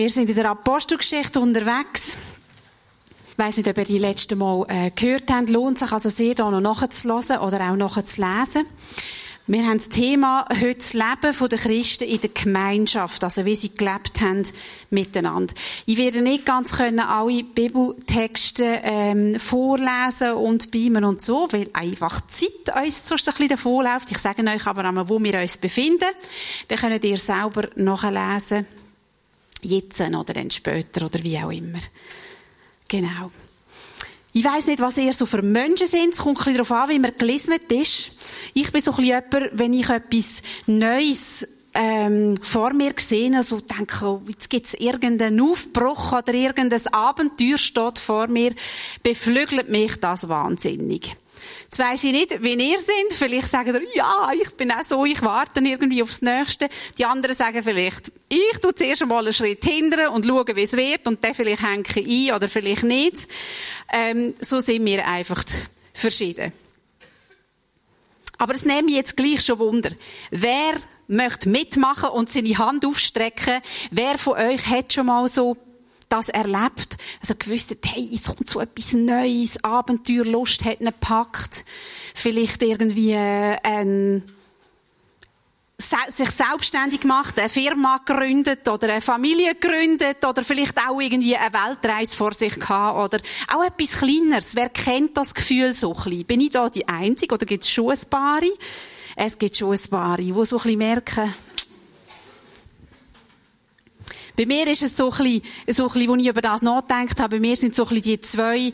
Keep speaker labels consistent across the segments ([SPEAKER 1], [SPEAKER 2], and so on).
[SPEAKER 1] Wir sind in der Apostelgeschichte unterwegs. Ich weiss nicht, ob ihr die letzte Mal äh, gehört habt. Lohnt sich also sehr, da noch nachzulassen oder auch nachzulesen. Wir haben das Thema heute das Leben der Christen in der Gemeinschaft, also wie sie gelebt haben miteinander. Ich werde nicht ganz können alle Bibeltexte ähm, vorlesen und beamen und so, weil einfach Zeit uns sonst ein bisschen davonläuft. Ich sage euch aber einmal, wo wir uns befinden. Dann könnt ihr selber nachlesen jetzt oder dann später oder wie auch immer. Genau. Ich weiss nicht, was ihr so für Menschen sind. Es kommt ein bisschen darauf an, wie man gelesen ist. Ich bin so ein bisschen jemand, wenn ich etwas Neues ähm, vor mir gesehen, also denke, oh, jetzt gibt's irgendeinen Aufbruch oder irgendein Abenteuer steht vor mir, beflügelt mich das wahnsinnig. Jetzt weiss ich nicht, wie ihr seid. Vielleicht sagen ihr, ja, ich bin auch so, ich warte irgendwie aufs Nächste. Die anderen sagen vielleicht, ich tue zuerst einmal einen Schritt hindern und schaue, wie es wird und dann vielleicht hänge ich ein oder vielleicht nicht. Ähm, so sind wir einfach verschieden. Aber es nehme mich jetzt gleich schon Wunder. Wer möchte mitmachen und seine Hand aufstrecken? Wer von euch hat schon mal so das erlebt, dass er gewusst hat, hey, jetzt kommt so etwas Neues, Abenteuer, Lust hat ihn gepackt. Vielleicht irgendwie äh, ein sich selbstständig gemacht, eine Firma gegründet oder eine Familie gegründet oder vielleicht auch irgendwie eine Weltreise vor sich gehabt oder auch etwas Kleineres. Wer kennt das Gefühl so ein bisschen? Bin ich da die Einzige oder gibt es schon ein paar? Es gibt schon ein paar, die so ein bisschen merken, bei mir ist es so ein bisschen, so ein bisschen, als ich über das nachgedacht habe, bei mir sind so ein bisschen die zwei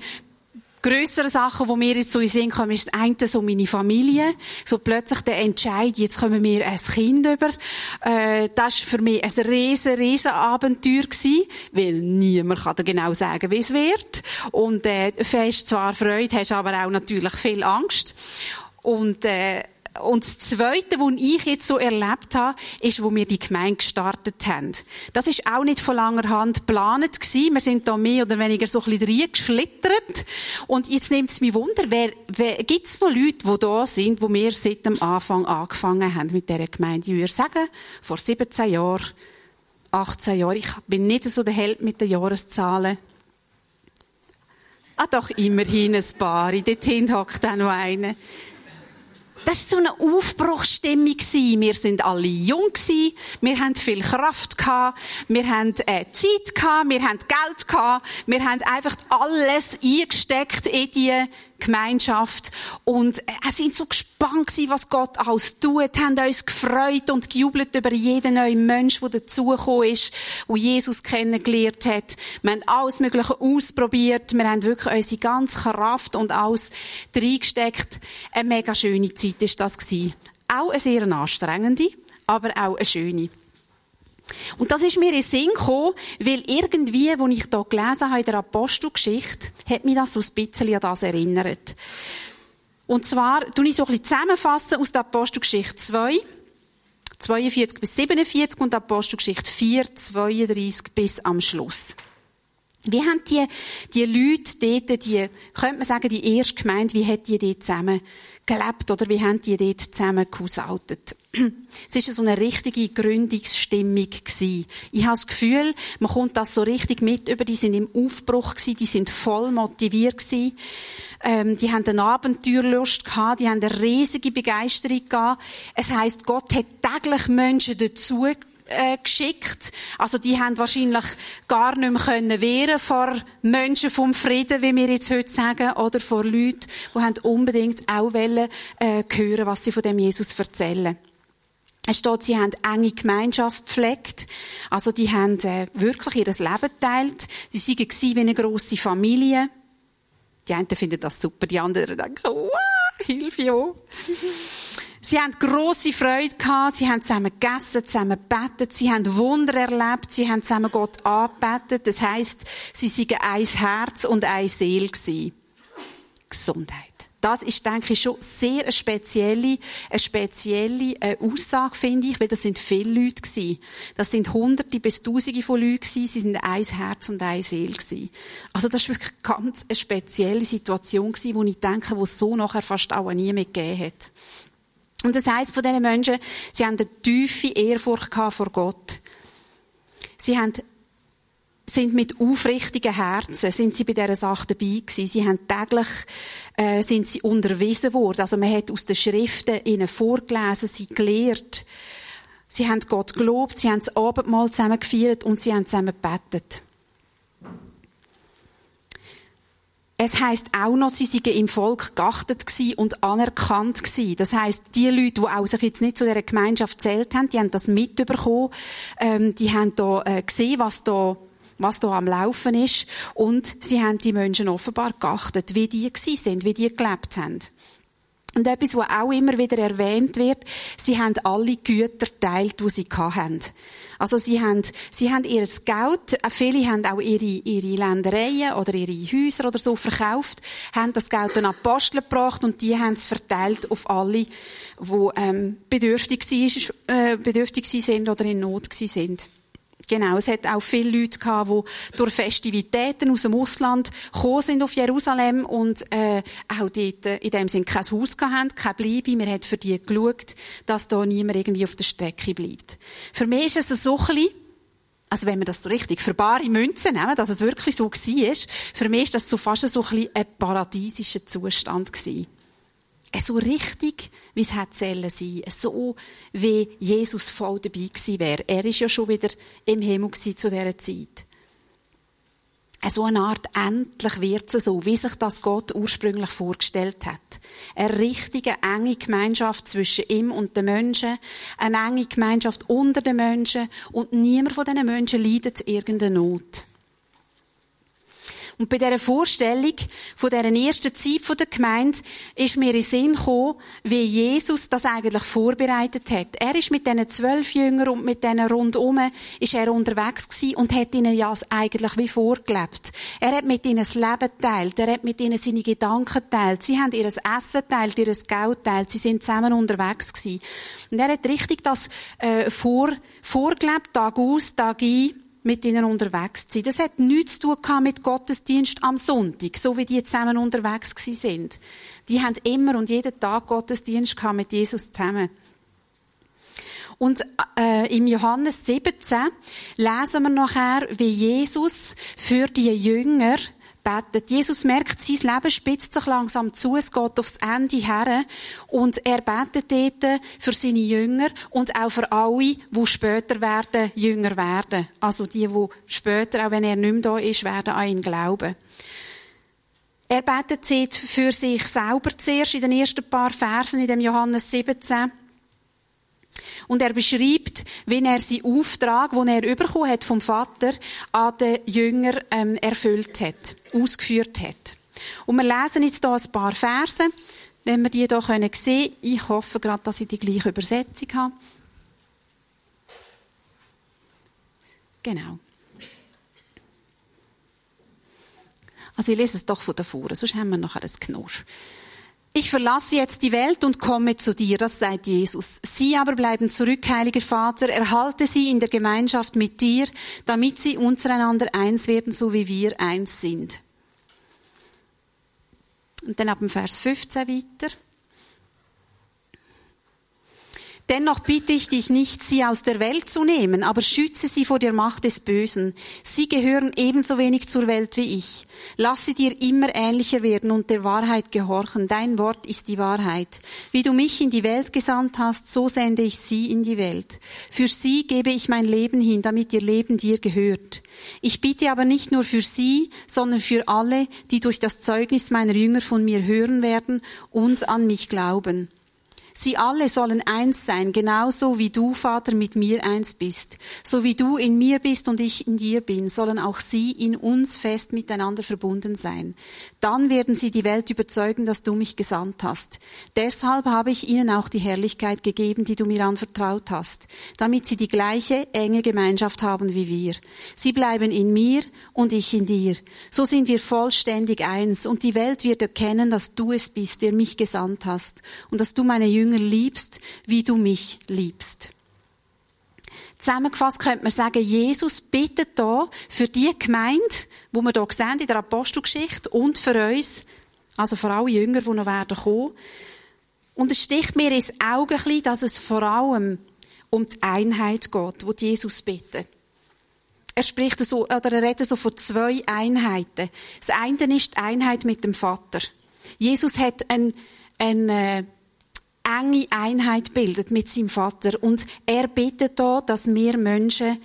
[SPEAKER 1] grössere Sachen, die mir jetzt so in den Sinn kommen, ist das eine so meine Familie. So plötzlich der Entscheid, jetzt kommen wir ein Kind über. Äh, das war für mich ein riesen, riesen Abenteuer gewesen, weil niemand kann dir genau sagen, wie es wird. Und äh, fest zwar Freude, hast aber auch natürlich viel Angst. Und äh, und das Zweite, was ich jetzt so erlebt habe, ist, wo wir die Gemeinde gestartet haben. Das ist auch nicht von langer Hand geplant gewesen. Wir sind da mehr oder weniger so ein bisschen reingeschlittert. Und jetzt nimmt es mich Wunder, wer, wer, gibt es noch Leute, die da sind, wo wir seit dem Anfang angefangen haben mit dieser Gemeinde? Ich würde sagen, vor 17 Jahren, 18 Jahren. Ich bin nicht so der Held mit den Jahreszahlen. Ah, doch, immerhin ein paar. Dorthin hockt auch noch einer. Das war so eine Aufbruchsstimmung. Wir sind alle jung. Wir hatten viel Kraft. Wir hatten äh, Zeit. Wir hatten Geld. Wir haben einfach alles eingesteckt in die Gemeinschaft. Und äh, sind so gespannt gewesen, was Gott alles tut, haben uns gefreut und gejubelt über jeden neuen Mensch, der dazugekommen ist, der Jesus kennengelernt hat. Wir haben alles Mögliche ausprobiert. Wir haben wirklich unsere ganze Kraft und alles reingesteckt. Eine mega schöne Zeit war das gewesen. Auch eine sehr anstrengende, aber auch eine schöne. Und das ist mir in Sinn gekommen, weil irgendwie, als ich hier gelesen habe in der Apostelgeschichte, hat mich das so ein bisschen an das erinnert. Und zwar, tue ich so ein bisschen zusammenfassen aus der Apostelgeschichte 2, 42 bis 47 und Apostelgeschichte 4, 32 bis am Schluss. Wie haben die, die Leute dort, die, könnte man sagen, die erste Gemeinde, wie hat die dort zusammen gelebt oder wie haben die dort zusammen gehaushaltet? Es war so eine richtige Gründungsstimmung gewesen. Ich habe das Gefühl, man kommt das so richtig mit über, die sind im Aufbruch gewesen, die sind voll motiviert gewesen. Ähm, die haben eine Abenteuerlust gehabt, die haben eine riesige Begeisterung gehabt. Es heisst, Gott hat täglich Menschen dazu äh, geschickt. Also die haben wahrscheinlich gar nicht mehr können wehren vor Menschen vom Frieden, wie wir jetzt heute sagen, oder vor Leuten, die haben unbedingt auch wollen, äh, hören, was sie von dem Jesus erzählen. Es steht, sie haben enge Gemeinschaft gepflegt. Also, die haben äh, wirklich ihr Leben geteilt. Sie waren wie eine grosse Familie. Die einen finden das super, die anderen denken, wow, Hilfe, ja. Sie haben grosse Freude gehabt, sie haben zusammen gegessen, zusammen gebetet, sie haben Wunder erlebt, sie haben zusammen Gott angebetet. Das heisst, sie waren ein Herz und eine Seele gewesen. Gesundheit. Das ist, denke ich, schon sehr eine spezielle, eine spezielle äh, Aussage, finde ich, weil das sind viele Leute gewesen. Das sind Hunderte bis Tausende von Leuten gewesen. Sie sind ein Herz und eine Seele gewesen. Also das ist wirklich ganz eine spezielle Situation gewesen, wo ich denke, wo es so nachher fast auch nie mehr gegeben hat. Und das heisst von diesen Menschen, sie haben eine tiefe Ehrfurcht vor Gott. Sie haben sind mit aufrichtigen Herzen, sind sie bei dieser Sache dabei gewesen. Sie haben täglich, äh, sind sie unterwiesen worden. Also man hat aus den Schriften ihnen vorgelesen, sie gelehrt. Sie haben Gott gelobt, sie haben das Abendmahl zusammen gefeiert und sie haben zusammen gebetet. Es heißt auch noch, sie seien im Volk geachtet und anerkannt gewesen. Das heißt, die Leute, die auch sich jetzt nicht zu dieser Gemeinschaft zählt haben, die haben das mitbekommen, ähm, die haben da äh, gesehen, was da was da am Laufen ist und sie haben die Menschen offenbar geachtet, wie die gewesen sind, wie die gelebt haben. Und etwas, was auch immer wieder erwähnt wird, sie haben alle Güter teilt, die sie hatten. Also sie haben, sie haben ihr Geld, äh, viele haben auch ihre, ihre Ländereien oder ihre Häuser oder so verkauft, haben das Geld dann Apostel gebracht und die haben es verteilt auf alle, die ähm, bedürftig, war, äh, bedürftig sind oder in Not sind. Genau, es hat auch viele Leute gehabt, die durch Festivitäten aus dem Ausland gekommen sind auf Jerusalem und äh, auch dort äh, in dem Sinne kein Haus hatten, kein Bleibe. Wir haben für die geschaut, dass da niemand irgendwie auf der Strecke bleibt. Für mich ist es so ein bisschen, also wenn man das so richtig für bare Münzen nehmen, dass es wirklich so war, für mich ist das so fast so ein, bisschen ein paradiesischer Zustand gewesen so richtig, wie es sein sollen. So, wie Jesus voll dabei gewesen wäre. Er ist ja schon wieder im Himmel zu dieser Zeit. So eine Art, endlich wird es so, wie sich das Gott ursprünglich vorgestellt hat. Eine richtige, enge Gemeinschaft zwischen ihm und den Menschen, eine enge Gemeinschaft unter den Menschen und niemand von diesen Menschen leidet irgendeine Not. Und bei dieser Vorstellung von dieser ersten Zeit der Gemeinde ist mir in den Sinn gekommen, wie Jesus das eigentlich vorbereitet hat. Er ist mit diesen zwölf Jüngern und mit diesen rundum ist er unterwegs gewesen und hat ihnen ja eigentlich wie vorgelebt. Er hat mit ihnen das Leben teilt, er hat mit ihnen seine Gedanken teilt, sie haben ihr Essen teilt, ihr Geld teilt, sie sind zusammen unterwegs gewesen. Und er hat richtig das äh, vor, vorgelebt, Tag aus, Tag ein, mit ihnen unterwegs zu sein. Das hat nichts zu tun mit Gottesdienst am Sonntag, so wie die zusammen unterwegs sind. Die haben immer und jeden Tag Gottesdienst mit Jesus zusammen. Und äh, im Johannes 17 lesen wir nachher, wie Jesus für die Jünger betet. Jesus merkt, sein Leben spitzt sich langsam zu, es geht aufs Ende her und er betet dort für seine Jünger und auch für alle, die später werden, Jünger werden. Also die, die später, auch wenn er nicht mehr da ist, werden an ihn glauben. Er betet für sich selber zuerst in den ersten paar Versen in dem Johannes 17. Und er beschreibt, wie er seinen Auftrag, den er bekommen hat vom Vater, an den Jünger ähm, erfüllt hat, ausgeführt hat. Und wir lesen jetzt hier ein paar Verse, wenn wir die hier sehen können. Ich hoffe gerade, dass ich die gleiche Übersetzung habe. Genau. Also ich lese es doch von davor, sonst haben wir nachher ein Knosch. Ich verlasse jetzt die Welt und komme zu dir, das sagt Jesus. Sie aber bleiben zurück, heiliger Vater, erhalte sie in der Gemeinschaft mit dir, damit sie untereinander eins werden, so wie wir eins sind. Und dann ab dem Vers 15 weiter. Dennoch bitte ich dich nicht, sie aus der Welt zu nehmen, aber schütze sie vor der Macht des Bösen. Sie gehören ebenso wenig zur Welt wie ich. Lass sie dir immer ähnlicher werden und der Wahrheit gehorchen. Dein Wort ist die Wahrheit. Wie du mich in die Welt gesandt hast, so sende ich sie in die Welt. Für sie gebe ich mein Leben hin, damit ihr Leben dir gehört. Ich bitte aber nicht nur für sie, sondern für alle, die durch das Zeugnis meiner Jünger von mir hören werden und an mich glauben. Sie alle sollen eins sein, genauso wie du, Vater, mit mir eins bist. So wie du in mir bist und ich in dir bin, sollen auch sie in uns fest miteinander verbunden sein. Dann werden sie die Welt überzeugen, dass du mich gesandt hast. Deshalb habe ich ihnen auch die Herrlichkeit gegeben, die du mir anvertraut hast, damit sie die gleiche enge Gemeinschaft haben wie wir. Sie bleiben in mir und ich in dir. So sind wir vollständig eins und die Welt wird erkennen, dass du es bist, der mich gesandt hast und dass du meine Jünger Jünger liebst, wie du mich liebst. Zusammengefasst könnte man sagen, Jesus bittet da für die Gemeinde, wo wir hier sehen in der Apostelgeschichte und für uns, also für alle Jünger, die noch werden kommen. Und es sticht mir ins Auge, dass es vor allem um die Einheit geht, wo Jesus bittet. Er spricht so, oder er redet so von zwei Einheiten. Das eine ist die Einheit mit dem Vater. Jesus hat eine, eine äh, enge Einheit bildet mit seinem Vater und er bittet da, dass wir Menschen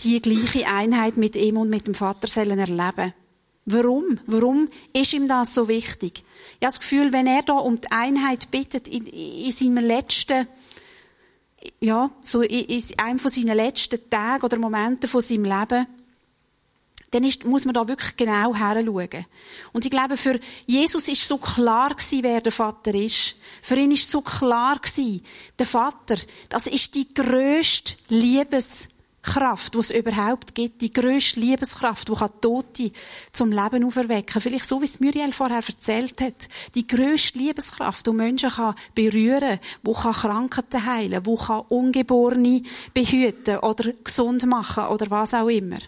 [SPEAKER 1] die gleiche Einheit mit ihm und mit dem Vater sollen erleben. Warum? Warum ist ihm das so wichtig? Ich habe das Gefühl, wenn er da um die Einheit bittet in, in seinem letzten ja, so in einem von seinen letzten Tagen oder Momenten von seinem Leben, dann ist, muss man da wirklich genau heranschauen. Und ich glaube, für Jesus ist so klar gewesen, wer der Vater ist. Für ihn ist so klar gewesen, der Vater, das ist die grösste Liebes Kraft, die es überhaupt gibt, die grösste Liebeskraft, die Tote zum Leben auferwecken Vielleicht so, wie es Muriel vorher erzählt hat. Die grösste Liebeskraft, die Menschen kann berühren kann, die kann Krankheiten heilen die kann Ungeborene behüten oder gesund machen oder was auch immer.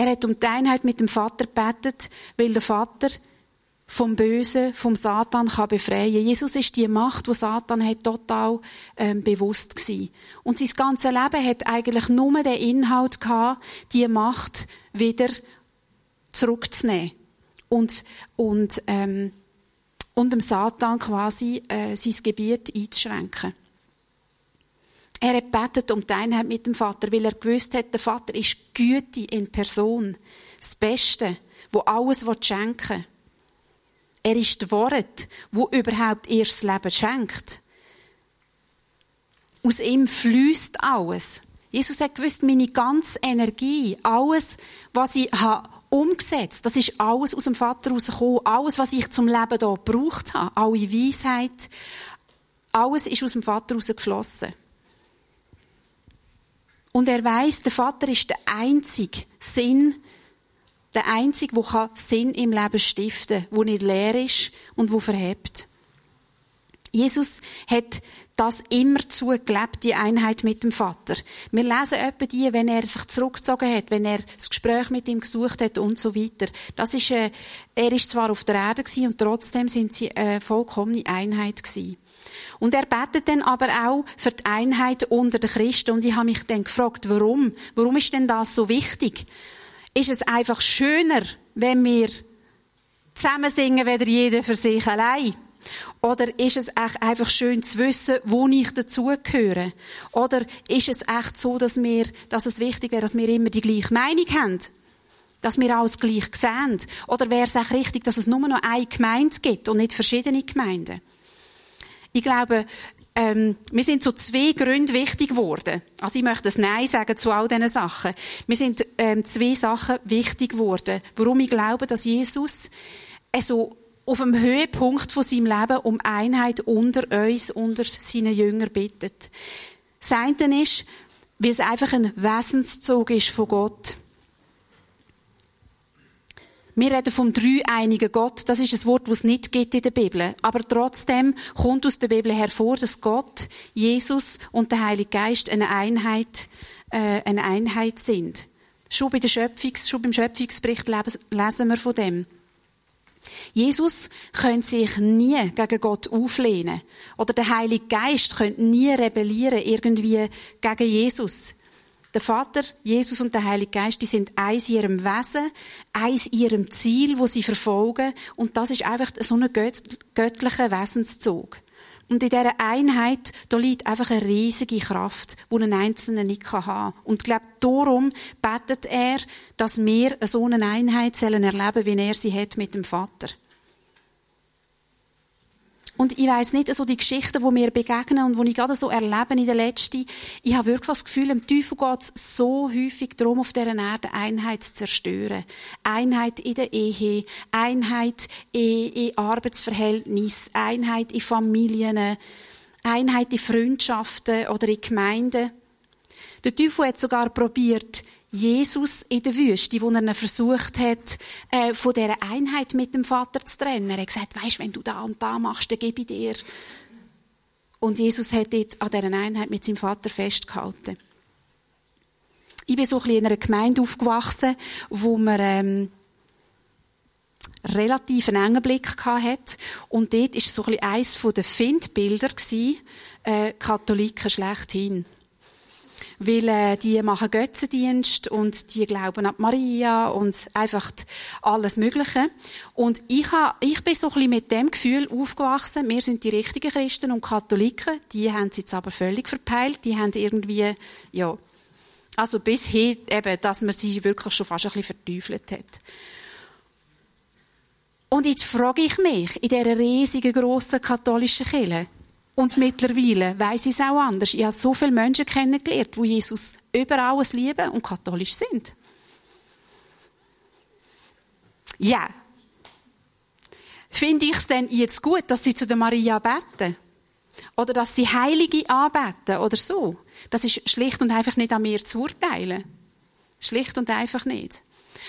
[SPEAKER 1] Er hat um die Einheit mit dem Vater gebetet, weil der Vater vom Bösen, vom Satan kann befreien. Jesus ist die Macht, wo Satan hat total ähm, bewusst gewesen. Und sein ganzes Leben hat eigentlich nur den Inhalt gehabt, die Macht wieder zurückzunehmen und und ähm, und dem Satan quasi äh, sein Gebiet einzuschränken. Er hat betet um die Einheit mit dem Vater, weil er gewusst hat, der Vater ist Güte in Person, das Beste, wo alles schenken will. Er ist das Wort, wo überhaupt erst das Leben schenkt. Aus ihm fließt alles. Jesus hat gewusst, meine ganze Energie, alles, was ich habe umgesetzt, das ist alles aus dem Vater rausgekommen. Alles, was ich zum Leben hier gebraucht habe, alle Weisheit, alles ist aus dem Vater rausgeflossen. Und er weiß, der Vater ist der einzige Sinn, der Einzige, der Sinn im Leben stiften kann, der nicht leer ist und der verhebt. Jesus hat das immer zugelebt, die Einheit mit dem Vater. Wir lesen etwa die, wenn er sich zurückgezogen hat, wenn er das Gespräch mit ihm gesucht hat und so weiter. Das ist, äh, er ist zwar auf der Erde gewesen, und trotzdem sind sie äh, vollkommene Einheit gewesen. Und er betet dann aber auch für die Einheit unter den Christen. Und ich habe mich dann gefragt, warum? Warum ist denn das so wichtig? Ist es einfach schöner, wenn wir zusammen singen, weder jeder für sich allein? Oder ist es echt einfach schön zu wissen, wo ich dazugehöre? Oder ist es echt so, dass, wir, dass es wichtig wäre, dass wir immer die gleiche Meinung haben? Dass wir alles gleich sehen? Oder wäre es auch richtig, dass es nur noch eine Gemeinde gibt und nicht verschiedene Gemeinden? Ich glaube, ähm, mir sind so zwei Gründe wichtig geworden. Also ich möchte das Nein sagen zu all diesen Sachen. Mir sind ähm, zwei Sachen wichtig geworden, warum ich glaube, dass Jesus also auf dem Höhepunkt von seinem Leben um Einheit unter uns, unter seinen Jüngern bittet. Das eine ist, weil es einfach ein Wesenszug ist von Gott. Wir reden vom dreieinigen Gott. Das ist ein Wort, das es nicht gibt in der Bibel. Aber trotzdem kommt aus der Bibel hervor, dass Gott, Jesus und der Heilige Geist eine Einheit, äh, eine Einheit sind. Schon, bei der Schöpfungs-, schon beim Schöpfungsbericht lesen wir von dem. Jesus könnte sich nie gegen Gott auflehnen. Oder der Heilige Geist könnte nie rebellieren irgendwie gegen Jesus. Der Vater, Jesus und der Heilige Geist, die sind eins in ihrem Wesen, eins in ihrem Ziel, wo sie verfolgen. Und das ist einfach so ein göttlicher Wesenszug. Und in dieser Einheit, da liegt einfach eine riesige Kraft, die ein Einzelner nicht haben kann. Und ich glaube, darum betet er, dass wir so eine Einheit erleben sollen, wie er sie hat mit dem Vater. Und ich weiß nicht, so die Geschichten, die mir begegnen und die ich gerade so erlebe in den letzten, ich habe wirklich das Gefühl, im Teufel geht es so häufig darum, auf dieser Erde Einheit zu zerstören. Einheit in der Ehe, Einheit in, in Einheit in Familien, Einheit in Freundschaften oder in Gemeinden. Der Teufel hat sogar probiert, Jesus in der Wüste, wo er versucht hat, äh, von dieser Einheit mit dem Vater zu trennen. Er hat gesagt, weisst, wenn du da und da machst, dann gebe ich dir. Und Jesus hat dort an dieser Einheit mit seinem Vater festgehalten. Ich bin so ein bisschen in einer Gemeinde aufgewachsen, wo man ähm, relativ einen engen Blick hatte. Und dort war so ein bisschen eines der Findbilder, äh, Katholiken schlechthin. Weil äh, die machen Götzendienst und die glauben an Maria und einfach alles Mögliche. Und ich, ha, ich bin so ein bisschen mit dem Gefühl aufgewachsen, wir sind die richtigen Christen und Katholiken, die haben es jetzt aber völlig verpeilt, die haben irgendwie, ja, also bis hin eben, dass man sie wirklich schon fast ein bisschen verteufelt hat. Und jetzt frage ich mich, in dieser riesigen, grossen katholischen Kirche, und mittlerweile weiss ich es auch anders. Ich habe so viele Menschen kennengelernt, die Jesus über alles lieben und katholisch sind. Ja. Finde ich es denn jetzt gut, dass sie zu der Maria beten? Oder dass sie Heilige anbeten oder so? Das ist schlicht und einfach nicht an mir zu urteilen. Schlicht und einfach nicht.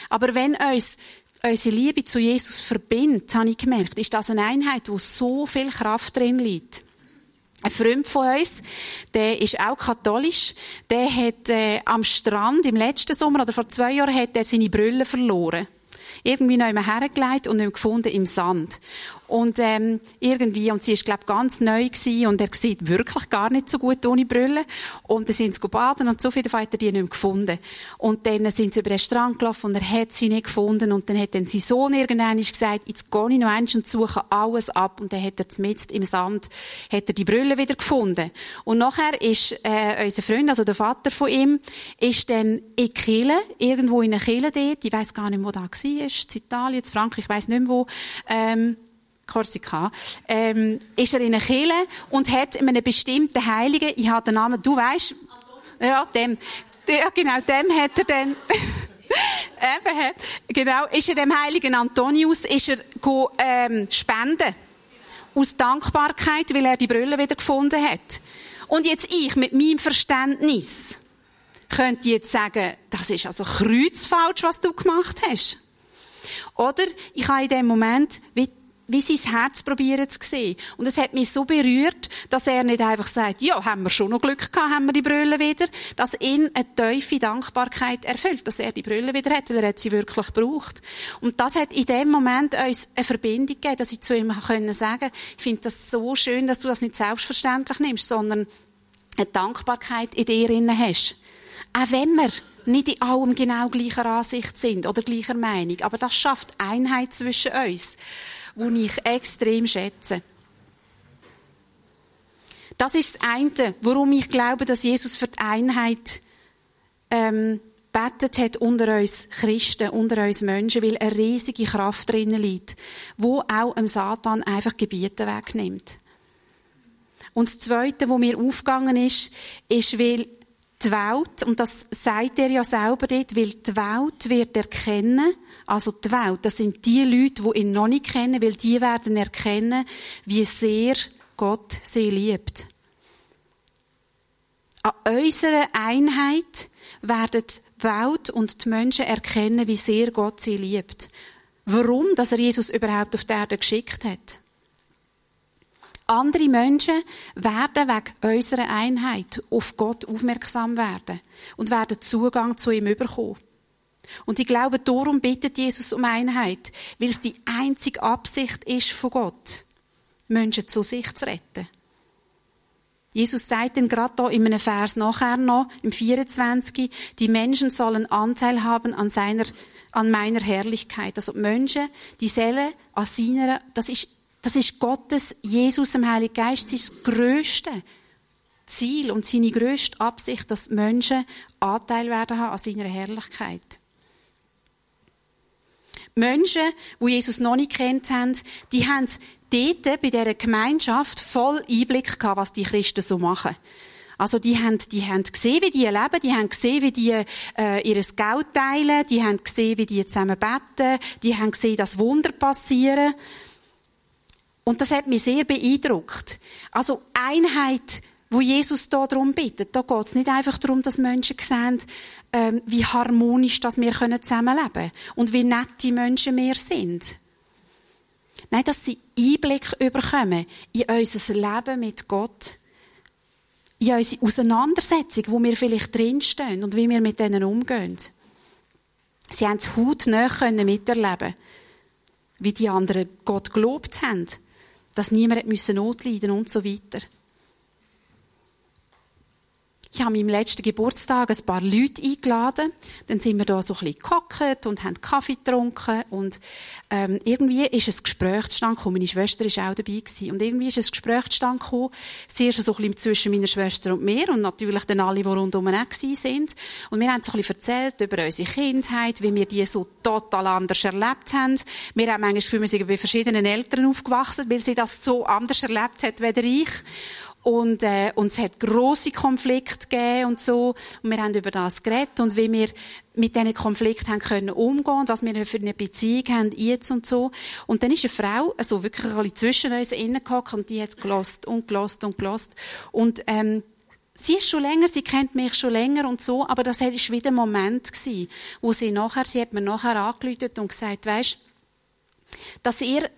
[SPEAKER 1] Aber wenn uns unsere Liebe zu Jesus verbindet, habe ich gemerkt, ist das eine Einheit, wo so viel Kraft drin liegt. Ein Freund von uns, der ist auch katholisch, der hat äh, am Strand im letzten Sommer oder vor zwei Jahren hat er seine Brille verloren irgendwie noch immer hergelegt und nicht gefunden im Sand. Und ähm, irgendwie, und sie ist, glaube ganz neu gewesen, und er sieht wirklich gar nicht so gut ohne Brille. Und dann sind sie baden und so viel hat er die nicht mehr gefunden. Und dann sind sie über den Strand gelaufen und er hat sie nicht gefunden. Und dann hat dann sein Sohn irgendwann gesagt, jetzt gehe ich noch eins und suche alles ab. Und dann hat er zumindest im Sand, hat er die Brille wieder gefunden. Und nachher ist äh, unser Freund, also der Vater von ihm, ist dann in Kiel, irgendwo in einer Kiel dort, ich weiß gar nicht, wo da war, in Italien, Frankreich, ich weiß nicht mehr wo, ähm, Korsika, ähm, ist er in einer Kirche und hat einen bestimmten Heiligen, ich habe den Namen, du weißt, ja, dem, ja, genau, dem hat er dann, eben, genau, ist er dem Heiligen Antonius, ist er go, ähm, spenden. Aus Dankbarkeit, weil er die Brille wieder gefunden hat. Und jetzt ich, mit meinem Verständnis, könnte jetzt sagen, das ist also kreuzfalsch, was du gemacht hast. Oder ich habe in dem Moment wie wie sein Herz probieren zu sehen. Und es hat mich so berührt, dass er nicht einfach sagt, ja, haben wir schon noch Glück gehabt, haben wir die Brille wieder, dass ihn eine tiefe Dankbarkeit erfüllt, dass er die Brille wieder hat, weil er hat sie wirklich braucht. Und das hat in dem Moment uns eine Verbindung gegeben, dass ich zu ihm können sagen, ich finde das so schön, dass du das nicht selbstverständlich nimmst, sondern eine Dankbarkeit in dir inne hast. Auch wenn wir nicht in allem genau gleicher Ansicht sind oder gleicher Meinung, aber das schafft Einheit zwischen uns die ich extrem schätze. Das ist das eine, warum ich glaube, dass Jesus für die Einheit ähm, betet hat unter uns Christen, unter uns Menschen, weil eine riesige Kraft drinnen liegt, wo auch dem Satan einfach Gebiete wegnimmt. Und das Zweite, wo mir aufgegangen ist, ist, weil die Welt, und das sagt er ja selber dort, weil die Welt wird erkennen, also die Welt, das sind die Leute, die ihn noch nicht kennen, weil die werden erkennen, wie sehr Gott sie liebt. An unserer Einheit werden die Welt und die Menschen erkennen, wie sehr Gott sie liebt. Warum, dass er Jesus überhaupt auf die Erde geschickt hat. Andere Menschen werden wegen unserer Einheit auf Gott aufmerksam werden und werden Zugang zu ihm bekommen. Und ich glaube, darum bittet Jesus um Einheit, weil es die einzige Absicht ist von Gott, Menschen zu sich zu retten. Jesus sagt dann gerade da in einem Vers nachher noch, im 24, die Menschen sollen Anteil haben an seiner, an meiner Herrlichkeit. Also die Menschen, die sollen an seiner, das ist, das ist Gottes, Jesus, im Heiligen Geist, sein größte Ziel und seine größte Absicht, dass Menschen Anteil werden haben an seiner Herrlichkeit. Menschen, die Jesus noch nicht kennt haben, die haben dort bei dieser Gemeinschaft voll Einblick gehabt, was die Christen so machen. Also die haben, die haben gesehen, wie die leben, die haben gesehen, wie die äh, ihr Geld teilen, die haben gesehen, wie die zusammen beten, die haben gesehen, dass Wunder passieren. Und das hat mich sehr beeindruckt. Also Einheit wo Jesus da darum bittet. Da geht es nicht einfach darum, dass Menschen sehen, ähm, wie harmonisch dass wir zusammenleben können und wie nett die Menschen wir sind. Nein, dass sie Einblick bekommen in unser Leben mit Gott, in unsere Auseinandersetzung, wo wir vielleicht drinstehen und wie wir mit denen umgehen. Sie haben es hautnah miterleben wie die anderen Gott gelobt haben, dass niemand Not leiden und so weiter. Ich habe meinem letzten Geburtstag ein paar Leute eingeladen. Dann sind wir da so ein bisschen gehockt und haben Kaffee getrunken und ähm, irgendwie ist ein Gespräch zustande gekommen. Meine Schwester war auch dabei gewesen. und irgendwie ist ein Gespräch zustande gekommen. Zuerst so ein bisschen zwischen meiner Schwester und mir und natürlich dann alle, die rundum sind. Und wir haben so ein bisschen erzählt über unsere Kindheit, wie wir die so total anders erlebt haben. Wir haben manchmal das Gefühl, wir sind bei verschiedenen Eltern aufgewachsen, weil sie das so anders erlebt hat, wie ich. Und, äh, und es hat grosse Konflikte gegeben und so. Und wir haben über das geredet und wie wir mit diesen Konflikten haben können umgehen und was wir für eine Beziehung haben jetzt und so. Und dann ist eine Frau, also wirklich ein bisschen zwischen uns innen und die hat gelost und gelost und gelost. Und, ähm, Sie ist schon länger, sie kennt mich schon länger und so, aber das war wieder ein Moment gewesen, wo sie nachher, sie hat mir nachher angeläutet und gesagt, weisst, dass ihr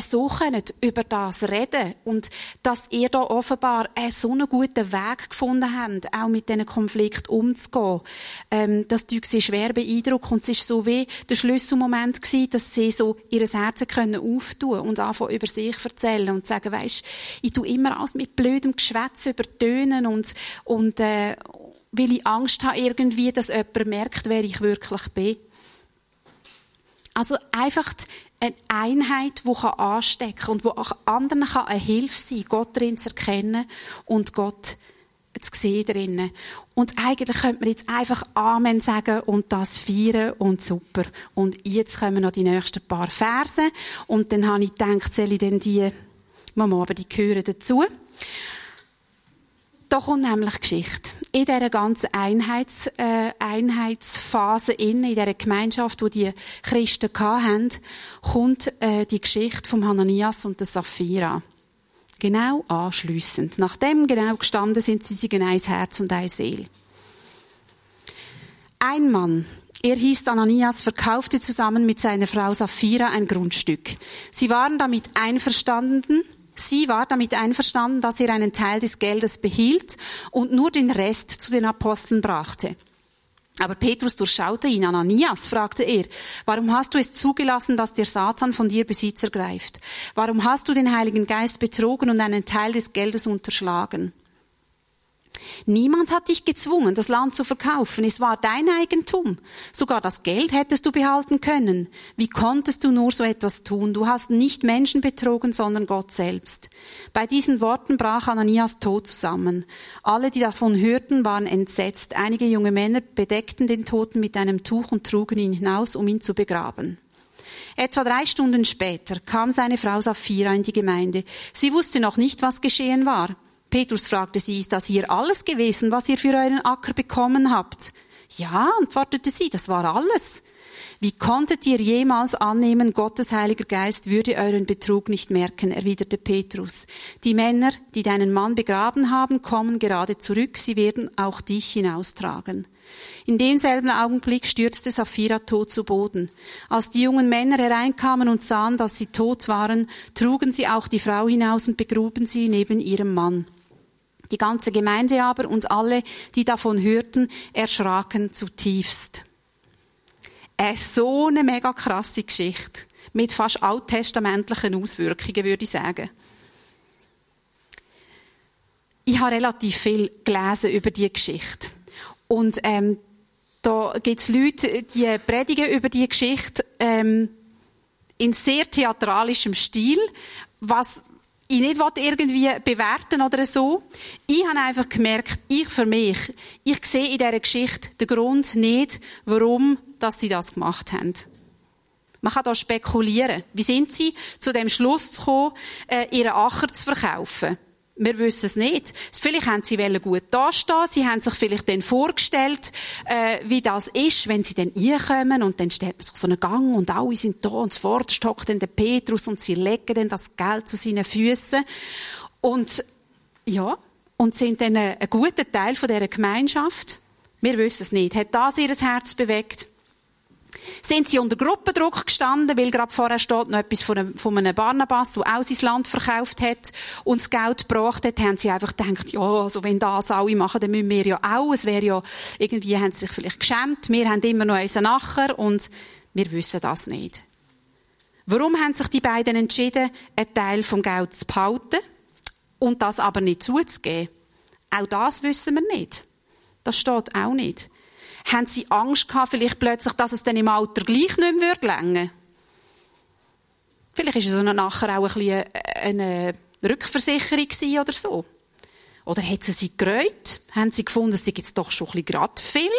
[SPEAKER 1] so könnt über das reden und dass ihr da offenbar so einen guten Weg gefunden habt, auch mit diesen Konflikt umzugehen. Ähm, das tut sie schwer beeindruckt und es ist so wie der Schlüsselmoment gewesen, dass sie so ihr Herz können auftun und anfangen über sich erzählen und sagen, weisst, ich tu immer alles mit blödem Geschwätz übertönen und und äh, weil ich Angst habe irgendwie, dass jemand merkt, wer ich wirklich bin. Also einfach eine Einheit, die anstecken kann und wo auch anderen eine Hilfe sein kann, Gott darin zu erkennen und Gott zu sehen drinnen. Und eigentlich könnte man jetzt einfach Amen sagen und das feiern und super. Und jetzt kommen noch die nächsten paar Verse und dann habe ich gedacht, soll ich denn die, Mama, aber die gehören dazu. Da kommt nämlich Geschichte. In dieser ganzen Einheits, äh, Einheitsphase in, in dieser Gemeinschaft, wo die Christen hatten, kommt äh, die Geschichte vom Hananias und der Sapphira. Genau anschliessend. Nachdem genau gestanden sind, sie sind ein Herz und eine Seele. Ein Mann, er hieß Ananias, verkaufte zusammen mit seiner Frau Sapphira ein Grundstück. Sie waren damit einverstanden, Sie war damit einverstanden, dass er einen Teil des Geldes behielt und nur den Rest zu den Aposteln brachte. Aber Petrus durchschaute ihn. Ananias, fragte er, warum hast du es zugelassen, dass der Satan von dir Besitz ergreift? Warum hast du den Heiligen Geist betrogen und einen Teil des Geldes unterschlagen? Niemand hat dich gezwungen, das Land zu verkaufen. Es war dein Eigentum. Sogar das Geld hättest du behalten können. Wie konntest du nur so etwas tun? Du hast nicht Menschen betrogen, sondern Gott selbst. Bei diesen Worten brach Ananias tot zusammen. Alle, die davon hörten, waren entsetzt. Einige junge Männer bedeckten den Toten mit einem Tuch und trugen ihn hinaus, um ihn zu begraben. Etwa drei Stunden später kam seine Frau Sapphira in die Gemeinde. Sie wusste noch nicht, was geschehen war. Petrus fragte sie, ist das hier alles gewesen, was ihr für euren Acker bekommen habt? Ja, antwortete sie, das war alles. Wie konntet ihr jemals annehmen, Gottes Heiliger Geist würde euren Betrug nicht merken, erwiderte Petrus. Die Männer, die deinen Mann begraben haben, kommen gerade zurück, sie werden auch dich hinaustragen. In demselben Augenblick stürzte Sapphira tot zu Boden. Als die jungen Männer hereinkamen und sahen, dass sie tot waren, trugen sie auch die Frau hinaus und begruben sie neben ihrem Mann. Die ganze Gemeinde aber und alle, die davon hörten, erschraken zutiefst. Äh, so eine mega krasse Geschichte. Mit fast alttestamentlichen Auswirkungen, würde ich sagen. Ich habe relativ viel gelesen über die Geschichte. Und ähm, da gibt es Leute, die predigen über die Geschichte ähm, in sehr theatralischem Stil, was ich nicht irgendwie bewerten oder so. Ich habe einfach gemerkt, ich für mich, ich sehe in dieser Geschichte den Grund nicht, warum dass sie das gemacht haben. Man kann da spekulieren. Wie sind sie zu dem Schluss zu kommen, äh, ihren Acher zu verkaufen? Wir wissen es nicht. Vielleicht haben sie gut dastehen. Sie haben sich vielleicht dann vorgestellt, äh, wie das ist, wenn sie dann reinkommen und dann stellt man sich so einen Gang und alle sind da und zuvorderst hockt dann der Petrus und sie legen dann das Geld zu seinen Füßen und ja, und sind dann ein, ein guter Teil von dieser Gemeinschaft. Wir wissen es nicht. Hat das ihr Herz bewegt? Sind sie unter Gruppendruck gestanden, weil gerade vorher steht noch etwas von einem, von einem Barnabas, der auch sein Land verkauft hat und das Geld gebracht hat, haben sie einfach gedacht, ja, also wenn das alle machen, dann müssen wir ja auch. Es wäre ja, irgendwie haben sie sich vielleicht geschämt. Wir haben immer noch unseren Nachher und wir wissen das nicht. Warum haben sich die beiden entschieden, einen Teil vom Geld zu behalten und das aber nicht zuzugeben? Auch das wissen wir nicht. Das steht auch nicht. Haben sie Angst gehabt, vielleicht plötzlich, dass es dann im Alter gleich nicht mehr würde Vielleicht ist es nachher auch ein bisschen eine Rückversicherung oder so. Oder hat sie sie gereut? Haben sie gefunden, es sei jetzt doch schon ein bisschen gerade viel?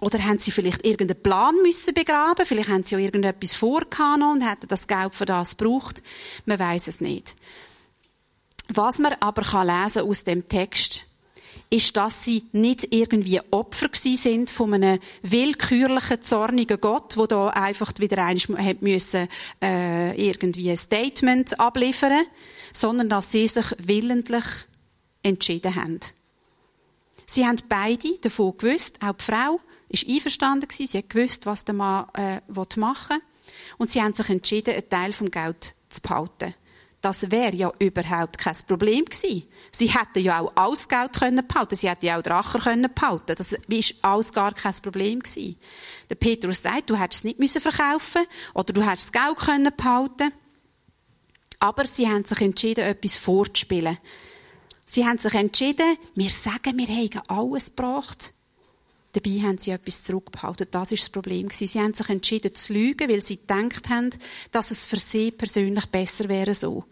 [SPEAKER 1] Oder haben sie vielleicht irgendeinen Plan müssen begraben? Vielleicht haben sie auch irgendetwas vorgehabt und hätten das Geld für das gebraucht. Man weiß es nicht. Was man aber kann lesen aus dem Text, ist, dass sie nicht irgendwie Opfer sind von einem willkürlichen, zornigen Gott, wo da einfach wieder einmal müssen, äh, irgendwie ein Statement abliefern, sondern dass sie sich willentlich entschieden haben. Sie haben beide davon gewusst, auch die Frau ist einverstanden gewesen, sie hat gewusst, was der Mann äh, machen will. Und sie haben sich entschieden, einen Teil vom Geld zu behalten. Das wäre ja überhaupt kein Problem gewesen. Sie hätten ja auch alles Geld können behalten. Sie hätten ja auch Drachen können behalten. Das ist alles gar kein Problem gewesen. Der Petrus sagt, du hättest es nicht müssen verkaufen oder du hättest das Geld können behalten. Aber sie haben sich entschieden, etwas vorzuspielen. Sie haben sich entschieden, wir sagen, wir haben alles gebracht. Dabei haben sie etwas zurückgehalten. Das ist das Problem. Sie haben sich entschieden zu lügen, weil sie gedacht haben, dass es für sie persönlich besser wäre so.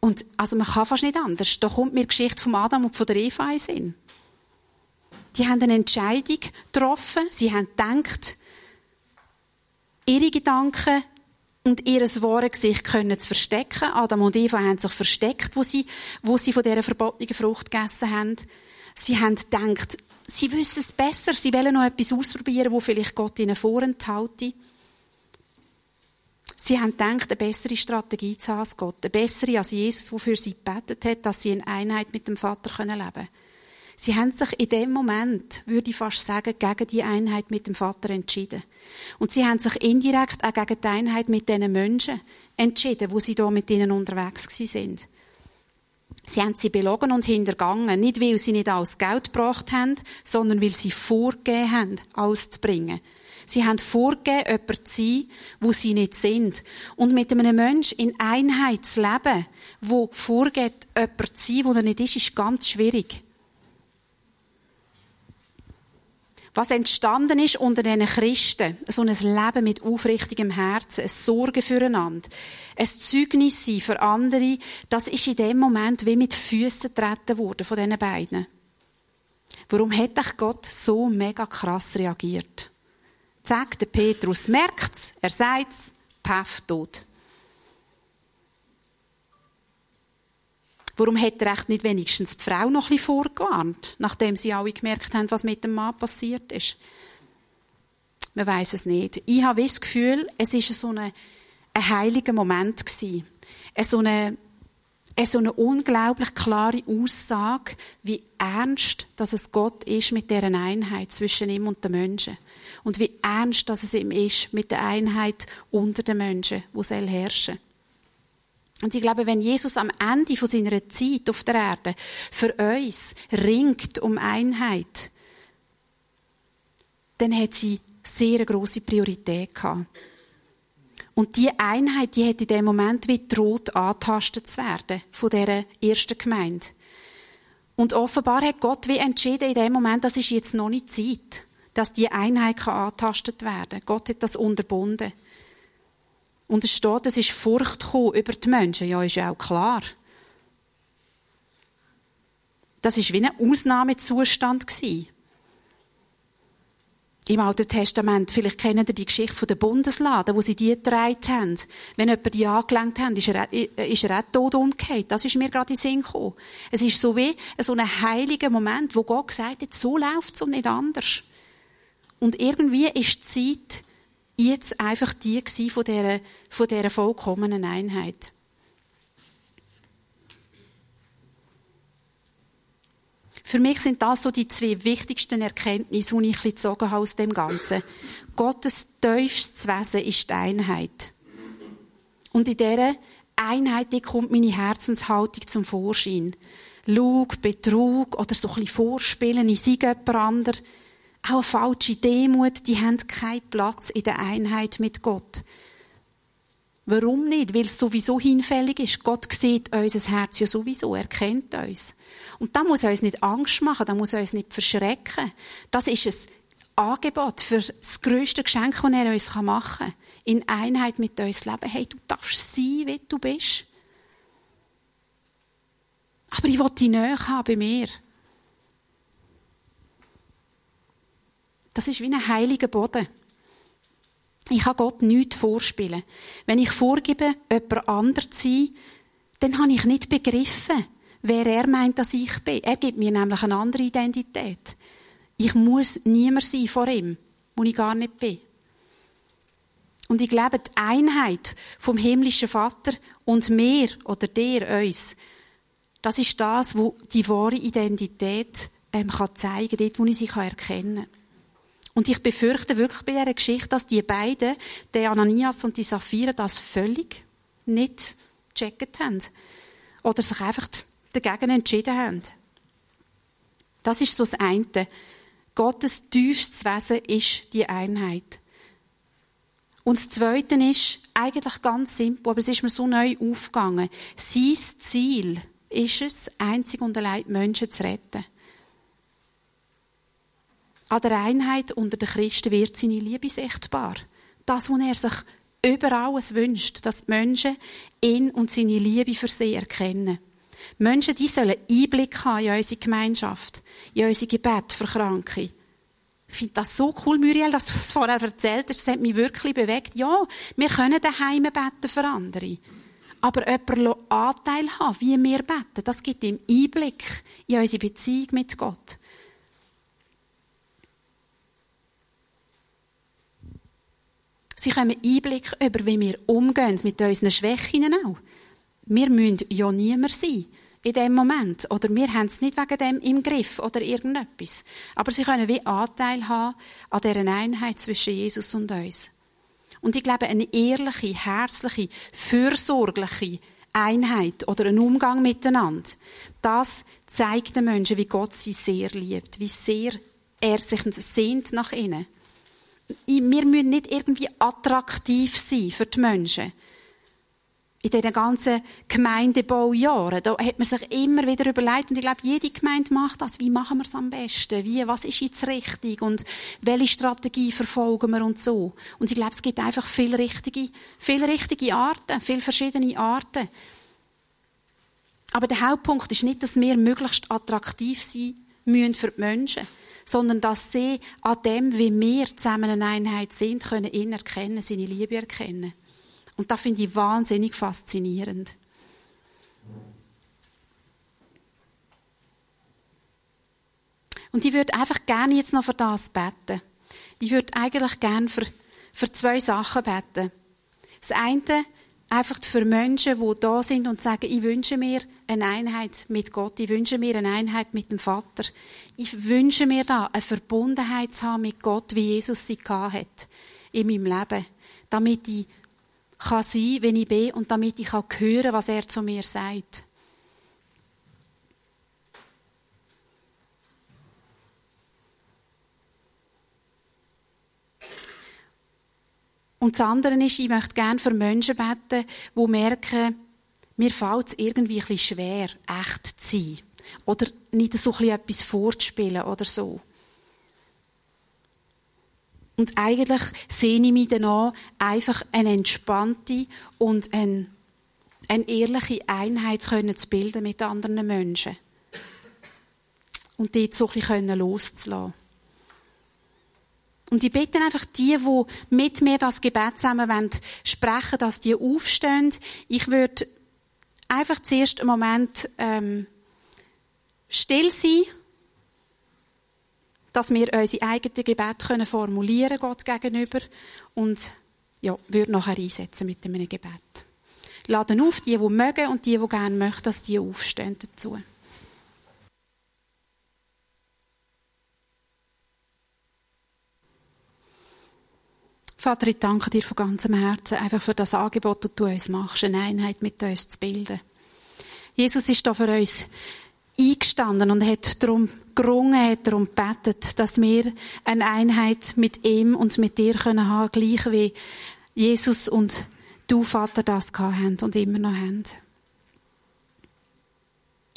[SPEAKER 1] Und, also man kann fast nicht anders. Da kommt mir die Geschichte von Adam und von der Eva in Sinn. Die haben eine Entscheidung getroffen. Sie haben gedacht, ihre Gedanken und ihr wahres Gesicht können zu verstecken. Adam und Eva haben sich versteckt, wo sie, wo sie von dieser verbotenen Frucht gegessen haben. Sie haben gedacht, sie wissen es besser, sie wollen noch etwas ausprobieren, wo vielleicht Gott ihnen vorenthalte. Sie haben gedacht, eine bessere Strategie zu haben als Gott, eine bessere als Jesus, wofür sie gebetet hat, dass sie in Einheit mit dem Vater leben können. Sie haben sich in dem Moment, würde ich fast sagen, gegen die Einheit mit dem Vater entschieden. Und sie haben sich indirekt auch gegen die Einheit mit diesen Menschen entschieden, wo sie da mit ihnen unterwegs sind. Sie haben sie belogen und hintergangen, nicht weil sie nicht alles Geld gebracht haben, sondern weil sie vorgegeben haben, alles zu bringen. Sie haben vorgegeben, jemand zu sein, wo sie nicht sind. Und mit einem Menschen in Einheit zu leben, wo vorgeht, jemand zu sein, wo er nicht ist, ist ganz schwierig. Was entstanden ist unter diesen Christen, so ein Leben mit aufrichtigem Herzen, ein Sorge füreinander, ein Zeugnis sein für andere, das ist in dem Moment wie mit Füßen treten worden von diesen beiden. Warum hat euch Gott so mega krass reagiert? Zack, der Petrus merkt's, er sagt's, paff, tot. Warum hat er nicht wenigstens die Frau noch bisschen vorgewarnt, nachdem sie alle gemerkt haben, was mit dem Mann passiert ist? Man weiß es nicht. Ich habe das Gefühl, es ist so ein, ein heiliger Moment gewesen. So eine, so eine unglaublich klare Aussage, wie ernst, dass es Gott ist mit deren Einheit zwischen ihm und den Menschen. Und wie ernst, dass es ihm ist mit der Einheit unter den Menschen, wo soll herrschen. Und ich glaube, wenn Jesus am Ende von seiner Zeit auf der Erde für uns ringt um Einheit, dann hat sie sehr große Priorität gehabt. Und die Einheit, die hat in dem Moment wie droht antastet zu werden von der ersten Gemeinde. Und offenbar hat Gott wie entschieden in dem Moment, das ist jetzt noch nicht Zeit, dass die Einheit antastet werden. Gott hat das unterbunden. Und es steht, es ist Furcht über die Menschen. Ja, ist ja auch klar. Das ist wie ein Ausnahmezustand. Im Alten Testament, vielleicht kennen ihr die Geschichte der Bundesladen, wo sie die getragen haben. Wenn jemand die angelenkt hat, ist er, ist er auch tot umgekehrt. Das ist mir gerade in den Sinn gekommen. Es ist so wie so ein heiliger Moment, wo Gott gesagt hat, so läuft es und nicht anders. Und irgendwie ist die Zeit jetzt einfach die von dieser, von dieser vollkommenen Einheit. Für mich sind das so die zwei wichtigsten Erkenntnisse, die ich gezogen habe aus dem Ganzen. Gottes tiefstes Wesen ist die Einheit. Und in dieser Einheit die kommt meine Herzenshaltung zum Vorschein. Lug, Betrug oder so ein bisschen Vorspielen, ich sei jemand anderes auch falsche Demut, die haben keinen Platz in der Einheit mit Gott. Warum nicht? Weil es sowieso hinfällig ist. Gott sieht unser Herz ja sowieso, er kennt uns. Und da muss uns nicht Angst machen, da muss uns nicht verschrecken. Das ist ein Angebot für das grösste Geschenk, das er uns machen kann. In Einheit mit uns leben. Hey, du darfst sein, wie du bist. Aber ich will die Nähe haben bei mir. Das ist wie ein heiliger Boden. Ich kann Gott nichts vorspielen. Wenn ich vorgebe, jemand anders zu sein, dann habe ich nicht begriffen, wer er meint, dass ich bin. Er gibt mir nämlich eine andere Identität. Ich muss niemand sein vor ihm, wo ich gar nicht bin. Und ich glaube, die Einheit vom himmlischen Vater und mir oder der uns, das ist das, wo die wahre Identität ähm, kann zeigen, dort, wo ich sie erkennen kann. Und ich befürchte wirklich bei dieser Geschichte, dass die beiden, der Ananias und die Sapphira, das völlig nicht gecheckt haben. Oder sich einfach dagegen entschieden haben. Das ist so das eine. Gottes tiefstes Wesen ist die Einheit. Und das Zweite ist eigentlich ganz simpel, aber es ist mir so neu aufgegangen. Sein Ziel ist es, einzig und allein Menschen zu retten. An der Einheit unter den Christen wird seine Liebe sichtbar. Das, was er sich über alles wünscht, dass die Menschen ihn und seine Liebe für sie erkennen. Menschen, die sollen Einblick haben in unsere Gemeinschaft, in unsere Gebet für Kranke. Ich finde das so cool, Muriel, dass du das vorher erzählt hast. Das hat mich wirklich bewegt. Ja, wir können daheim beten für andere. Aber jemand Anteil haben, wie wir beten, das gibt ihm Einblick in unsere Beziehung mit Gott. Sie haben Einblick über, wie wir umgehen mit unseren Schwächen auch. Wir müssen ja niemand sein in dem Moment. Oder wir haben es nicht wegen dem im Griff oder irgendetwas. Aber sie können wie Anteil haben an dieser Einheit zwischen Jesus und uns. Und ich glaube, eine ehrliche, herzliche, fürsorgliche Einheit oder ein Umgang miteinander, das zeigt den Menschen, wie Gott sie sehr liebt, wie sehr er sich sehnt nach ihnen wir müssen nicht irgendwie attraktiv sein für die Menschen. In diesen ganzen Gemeindebaujahren, da hat man sich immer wieder überlegt, und ich glaube, jede Gemeinde macht das. Wie machen wir es am besten? Wie, was ist jetzt richtig? Und welche Strategie verfolgen wir und so? Und ich glaube, es gibt einfach viele richtige, viele richtige Arten, viele verschiedene Arten. Aber der Hauptpunkt ist nicht, dass wir möglichst attraktiv sein müssen für die Menschen sondern dass sie an dem, wie wir zusammen eine Einheit sind, können ihn erkennen, seine Liebe erkennen. Und das finde ich wahnsinnig faszinierend. Und ich würde einfach gerne jetzt noch für das beten. Ich würde eigentlich gerne für, für zwei Sachen beten. Das eine einfach für Menschen, die da sind und sagen, ich wünsche mir eine Einheit mit Gott, ich wünsche mir eine Einheit mit dem Vater. Ich wünsche mir da eine Verbundenheit zu haben mit Gott, wie Jesus sie hat in meinem Leben, damit ich kann sein, wenn ich bin und damit ich kann hören, was er zu mir sagt. Und das andere ist, ich möchte gerne für Menschen beten, die merken, mir fällt es irgendwie ein schwer, echt zu sein. Oder nicht so etwas vorzuspielen oder so. Und eigentlich sehe ich mich danach, einfach eine entspannte und eine, eine ehrliche Einheit können zu bilden mit anderen Menschen. Und dort so ein bisschen loszulassen. Und ich bitte einfach die, die mit mir das Gebet zusammen wollen, sprechen, dass die aufstehen. Ich würde einfach zuerst einen Moment ähm, still sein, dass wir unsere eigenen Gebet können formulieren Gott gegenüber und ja, würde nachher einsetzen mit einem Gebet. Laden auf, die, die mögen und die, die gerne möchten, dass die aufstehen dazu. Vater, ich danke dir von ganzem Herzen einfach für das Angebot, das du uns machst, eine Einheit mit uns zu bilden. Jesus ist da für uns eingestanden und hat darum gerungen, hat darum gebetet, dass wir eine Einheit mit ihm und mit dir können haben, gleich wie Jesus und du, Vater, das haben und immer noch haben.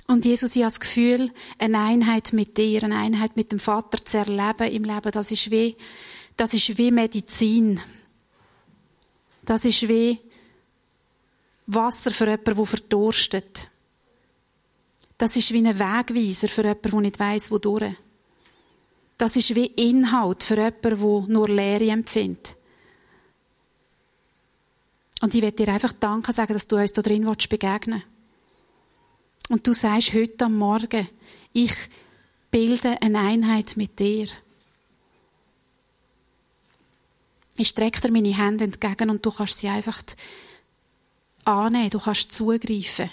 [SPEAKER 1] Und Jesus, ich habe das Gefühl, eine Einheit mit dir, eine Einheit mit dem Vater zu erleben im Leben, das ist wie, das ist wie Medizin. Das ist wie Wasser für jemanden, der verdurstet. Das ist wie ein Wegweiser für jemanden, der nicht weiss, wodurch. Das ist wie Inhalt für jemanden, der nur Leere empfindet. Und ich werde dir einfach Danke sagen, dass du uns da drin begegnen willst. Und du sagst heute am Morgen, ich bilde eine Einheit mit dir. Ich strecke dir meine Hände entgegen und du kannst sie einfach annehmen, du kannst zugreifen.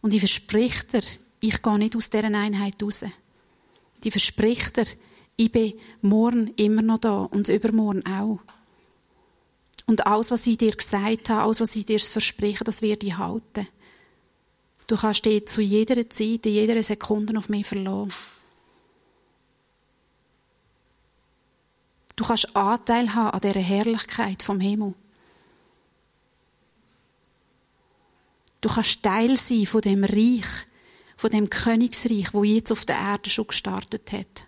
[SPEAKER 1] Und ich verspreche dir, ich gehe nicht aus dieser Einheit raus. Ich verspreche dir, ich bin morgen immer noch da und übermorgen auch. Und alles, was ich dir gesagt habe, alles, was ich dir verspreche, das werde ich halten. Du kannst dich zu jeder Zeit, in jeder Sekunde auf mich verlassen. Du kannst Anteil haben an dieser Herrlichkeit vom Himmel. Du kannst Teil sein von dem Reich, von dem Königsreich, wo jetzt auf der Erde schon gestartet hat.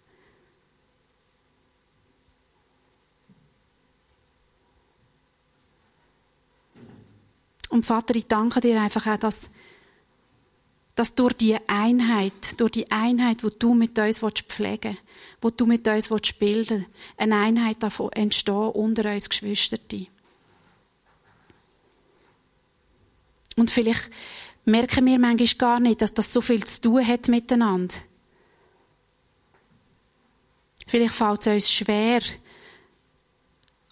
[SPEAKER 1] Und Vater, ich danke dir einfach auch, dass, dass durch die Einheit, durch die Einheit, wo du mit uns pflegen willst, wo du mit uns bilden willst, eine Einheit davon entstehen unter uns Geschwistern. Und vielleicht merken wir manchmal gar nicht, dass das so viel zu tun hat miteinander. Vielleicht fällt es uns schwer,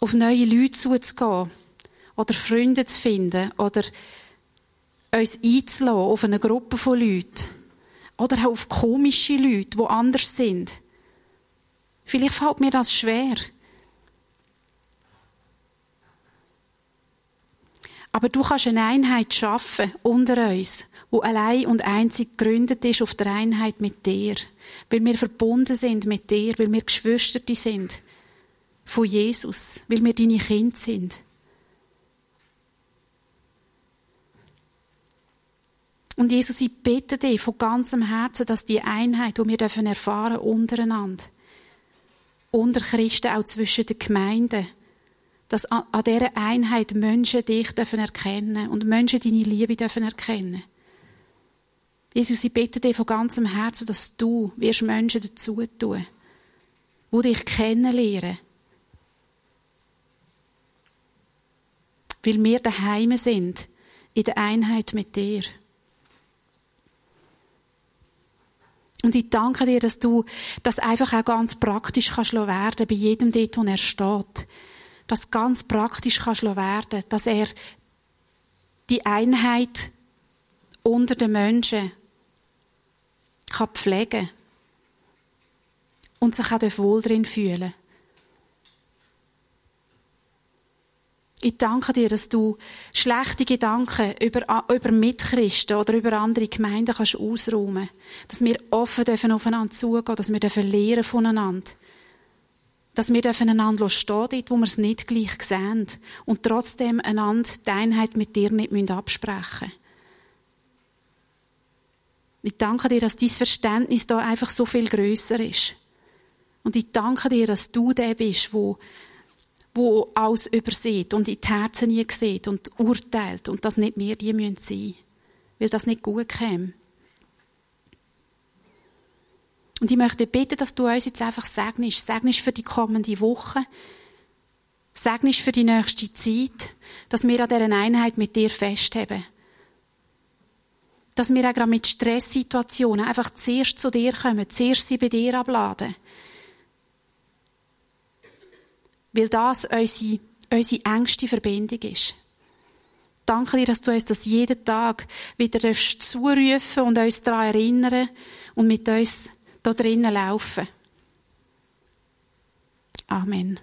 [SPEAKER 1] auf neue Leute zuzugehen oder Freunde zu finden oder uns einzulassen auf eine Gruppe von Leuten oder auch auf komische Leute, die anders sind. Vielleicht fällt mir das schwer. Aber du kannst eine Einheit schaffen unter uns, wo allein und einzig gegründet ist auf der Einheit mit dir, weil wir verbunden sind mit dir, weil wir Geschwister sind von Jesus, weil wir deine Kinder sind. Und Jesus, ich bitte dich von ganzem Herzen, dass die Einheit, die wir dürfen erfahren untereinander, unter Christen, auch zwischen den Gemeinden, dass an dieser Einheit Menschen dich dürfen erkennen und Menschen deine Liebe dürfen erkennen. Jesus, ich bitte dich von ganzem Herzen, dass du wirst Menschen dazu tun, die dich kennenlernen. Weil wir daheim sind, in der Einheit mit dir. Und ich danke dir, dass du das einfach auch ganz praktisch kannst werden bei jedem dort, wo er steht das ganz praktisch kannst werden dass er die Einheit unter den Menschen kann pflegen und sich auch wohl drin fühlen. Ich danke dir, dass du schlechte Gedanken über, über Mitchristen oder über andere Gemeinden kannst ausräumen. Dass wir offen dürfen aufeinander zugehen, dass wir dürfen lernen voneinander dass wir einander stehen wo wir es nicht gleich sehen und trotzdem einander die Einheit mit dir nicht absprechen müssen. Ich danke dir, dass dein Verständnis da einfach so viel größer ist. Und ich danke dir, dass du der bist, wo, wo alles übersieht und in die Herzen nie sieht und urteilt und dass nicht wir die sein müssen, weil das nicht gut käme. Und ich möchte bitten, dass du uns jetzt einfach segnest. Segnest für die kommende Woche. Segnest für die nächste Zeit. Dass wir an dieser Einheit mit dir festheben. Dass wir auch gerade mit Stresssituationen einfach zuerst zu dir kommen, zuerst sie bei dir abladen. Weil das unsere, unsere engste Verbindung ist. Danke dir, dass du uns das jeden Tag wieder zurufen und uns daran erinnern und mit uns da drinnen laufen. Amen.